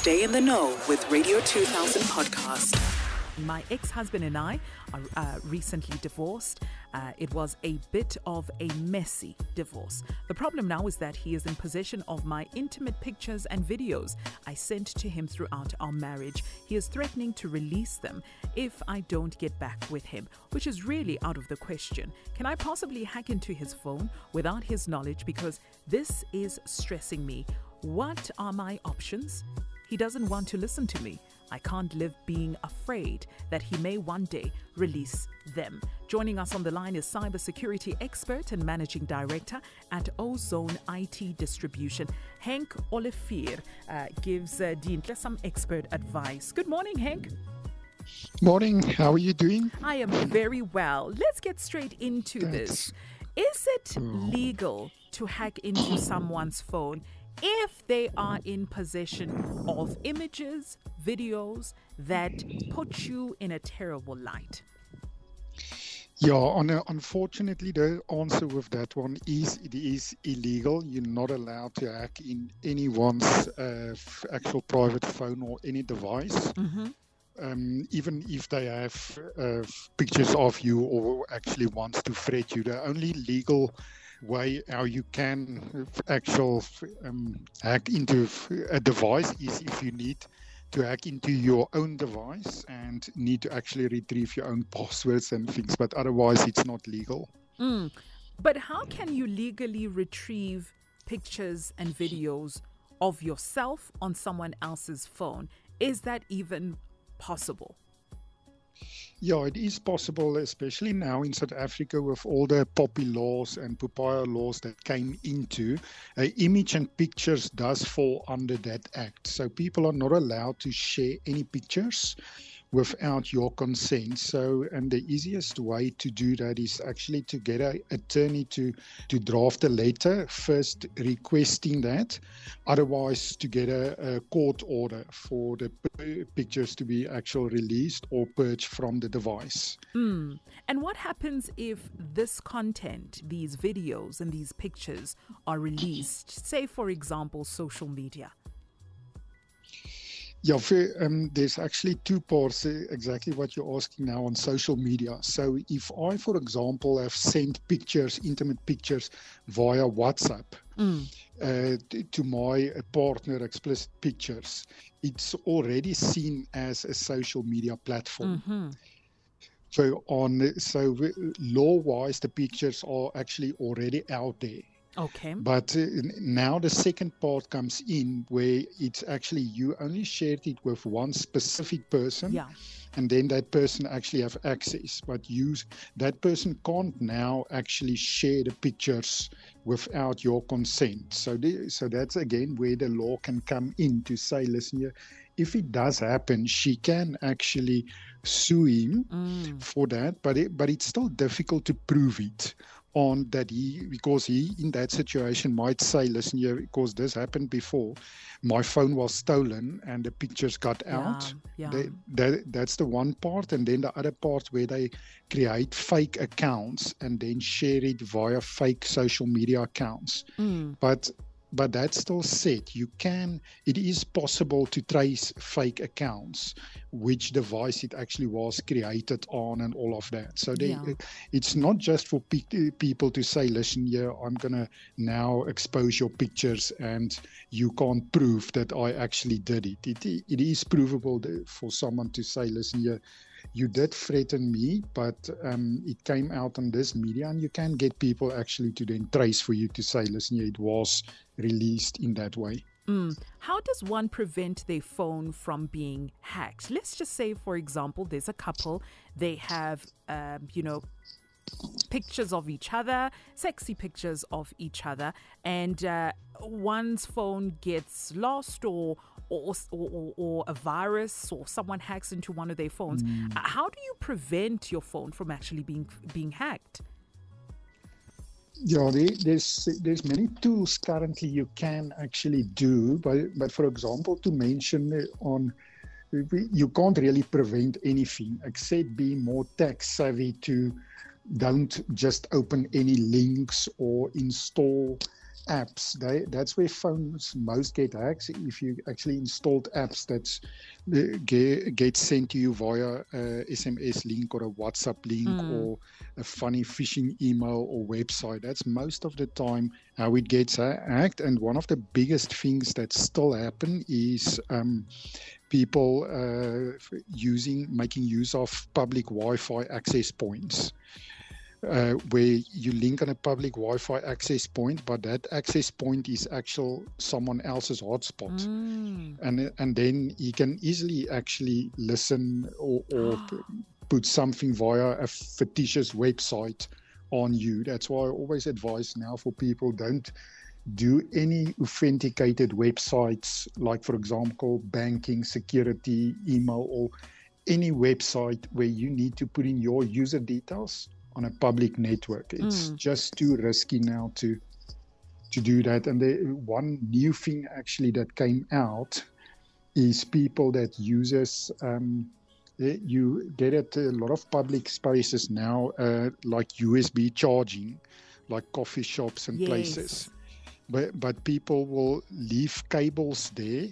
Stay in the know with Radio 2000 podcast. My ex husband and I are uh, recently divorced. Uh, it was a bit of a messy divorce. The problem now is that he is in possession of my intimate pictures and videos I sent to him throughout our marriage. He is threatening to release them if I don't get back with him, which is really out of the question. Can I possibly hack into his phone without his knowledge? Because this is stressing me. What are my options? He doesn't want to listen to me. I can't live being afraid that he may one day release them. Joining us on the line is cybersecurity expert and managing director at Ozone IT Distribution. Henk Olivier uh, gives uh, Dintle some expert advice. Good morning, Henk. Morning. How are you doing? I am very well. Let's get straight into Thanks. this. Is it legal to hack into someone's phone if they are in possession of images, videos that put you in a terrible light? Yeah, on a, unfortunately, the answer with that one is it is illegal. You're not allowed to hack in anyone's uh, actual private phone or any device. Um, even if they have uh, pictures of you or actually wants to threat you, the only legal way how you can uh, actual um, hack into a device is if you need to hack into your own device and need to actually retrieve your own passwords and things, but otherwise it's not legal. Mm. But how can you legally retrieve pictures and videos of yourself on someone else's phone? Is that even possible? Yeah, it is possible, especially now in South Africa with all the POPI laws and POPIA laws that came into. Uh, image and pictures does fall under that act. So people are not allowed to share any pictures without your consent. So, and the easiest way to do that is actually to get an attorney to to draft a letter first requesting that. Otherwise, to get a, a court order for the pictures to be actually released or purged from the device. Mm. And what happens if this content, these videos and these pictures are released, say, for example, social media? Yeah, um, there's actually two parts, uh, exactly what you're asking now on social media. So, if I, for example, have sent pictures, intimate pictures via WhatsApp uh, t- to my partner, explicit pictures, it's already seen as a social media platform. Mhm. So, on so law wise, the pictures are actually already out there. Okay. But uh, now the second part comes in where it's actually you only shared it with one specific person Yeah. and then that person actually have access but you that person can't now actually share the pictures without your consent so the, so that's again where the law can come in to say listen if it does happen she can actually sue him Mm. for that but it, but it's still difficult to prove it on that he because he in that situation might say listen here because this happened before my phone was stolen and the pictures got out Yeah. they, that, that's the one part and then the other part where they create fake accounts and then share it via fake social media accounts Mm. but but that's still said you can it is possible to trace fake accounts which device it actually was created on and all of that. So they, Yeah. it's not just for pe- people to say listen yeah i'm gonna now expose your pictures and you can't prove that i actually did it. It, it is provable for someone to say listen yeah you did threaten me, but um, it came out on this media, and you can get people actually to then trace for you to say, listen, yeah, it was released in that way. Mm. How does one prevent their phone from being hacked? Let's just say, for example, there's a couple, they have, um, you know, pictures of each other, sexy pictures of each other, and uh, one's phone gets lost or or, or, or, a virus or someone hacks into one of their phones. Uh, How do you prevent your phone from actually being being hacked? Yeah, there, there's there's many tools currently you can actually do, but but for example, to mention on you can't really prevent anything except being more tech savvy to don't just open any links or install apps. They, that's where phones most get hacked. If you actually installed apps that's uh, get, get sent to you via a SMS link or a WhatsApp link mm. or a funny phishing email or website. That's most of the time how it gets hacked. And one of the biggest things that still happen is um, people uh, using making use of public Wi-Fi access points uh, where you link on a public Wi-Fi access point, but that access point is actual someone else's hotspot, mm. and and then you can easily actually listen or, or put something via a fictitious website on you. That's why I always advise now for people don't do any authenticated websites like for example banking security email or any website where you need to put in your user details on a public network. It's mm. just too risky now to to do that. And the one new thing actually that came out is people that uses um, eh, you get at a lot of public spaces now, uh, like USB charging, like coffee shops and yes. places. But but people will leave cables there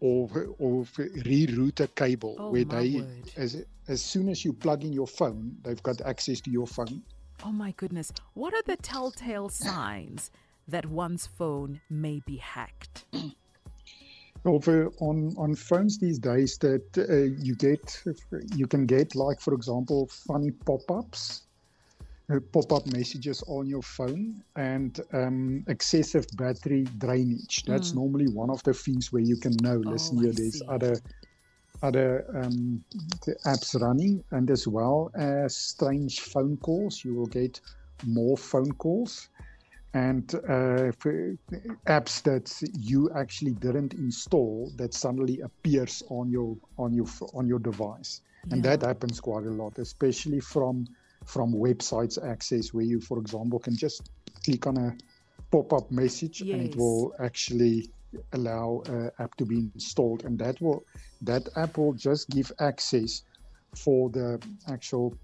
or or reroute a cable oh, where they word. as as soon as you plug in your phone, they've got access to your phone. Oh my goodness. What are the telltale signs that one's phone may be hacked? Over on, on phones these days that uh, you get you can get like for example funny pop-ups pop-up messages on your phone and um, excessive battery drainage that's mm. normally one of the things where you can know listen oh, here there's see. other other um, apps running, and as well as strange phone calls. You will get more phone calls and uh, apps that you actually didn't install that suddenly appears on your on your on your device, yeah. and that happens quite a lot, especially from from websites access where you, for example, can just click on a pop-up message yes. and it will actually allow uh, app to be installed, and that will that app will just give access for the actual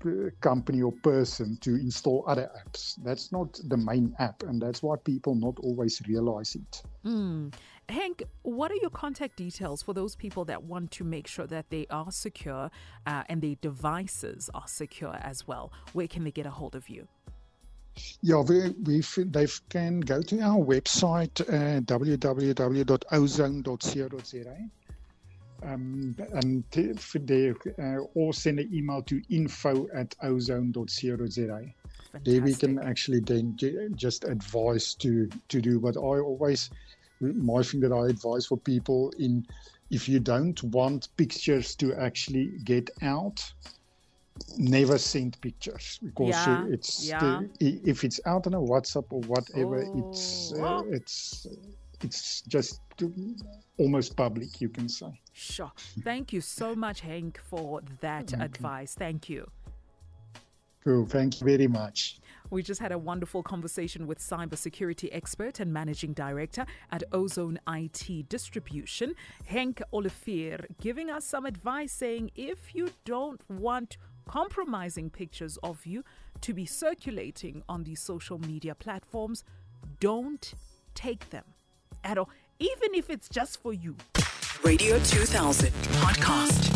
company or person to install other apps. That's not the main app, and that's why people not always realize it. Mm. Henk, what are your contact details for those people that want to make sure that they are secure uh, and their devices are secure as well? Where can they get a hold of you? Yeah, we, we they can go to our website uh, www.ozone.co.za um, and they, uh, or send an email to info at ozone.co.za. There we can actually then just advise to to do. But I always my thing that I advise for people in if you don't want pictures to actually get out, never send pictures because yeah, it's yeah. the, if it's out on a WhatsApp or whatever, oh. it's uh, it's it's just almost public, you can say. Sure. Thank you so much, Henk, for that okay. advice. Thank you. Cool. Thank you very much. We just had a wonderful conversation with cybersecurity expert and managing director at Ozone IT Distribution, Henk Olivier, giving us some advice saying if you don't want compromising pictures of you to be circulating on these social media platforms, don't take them at all, even if it's just for you. Radio 2000 podcast.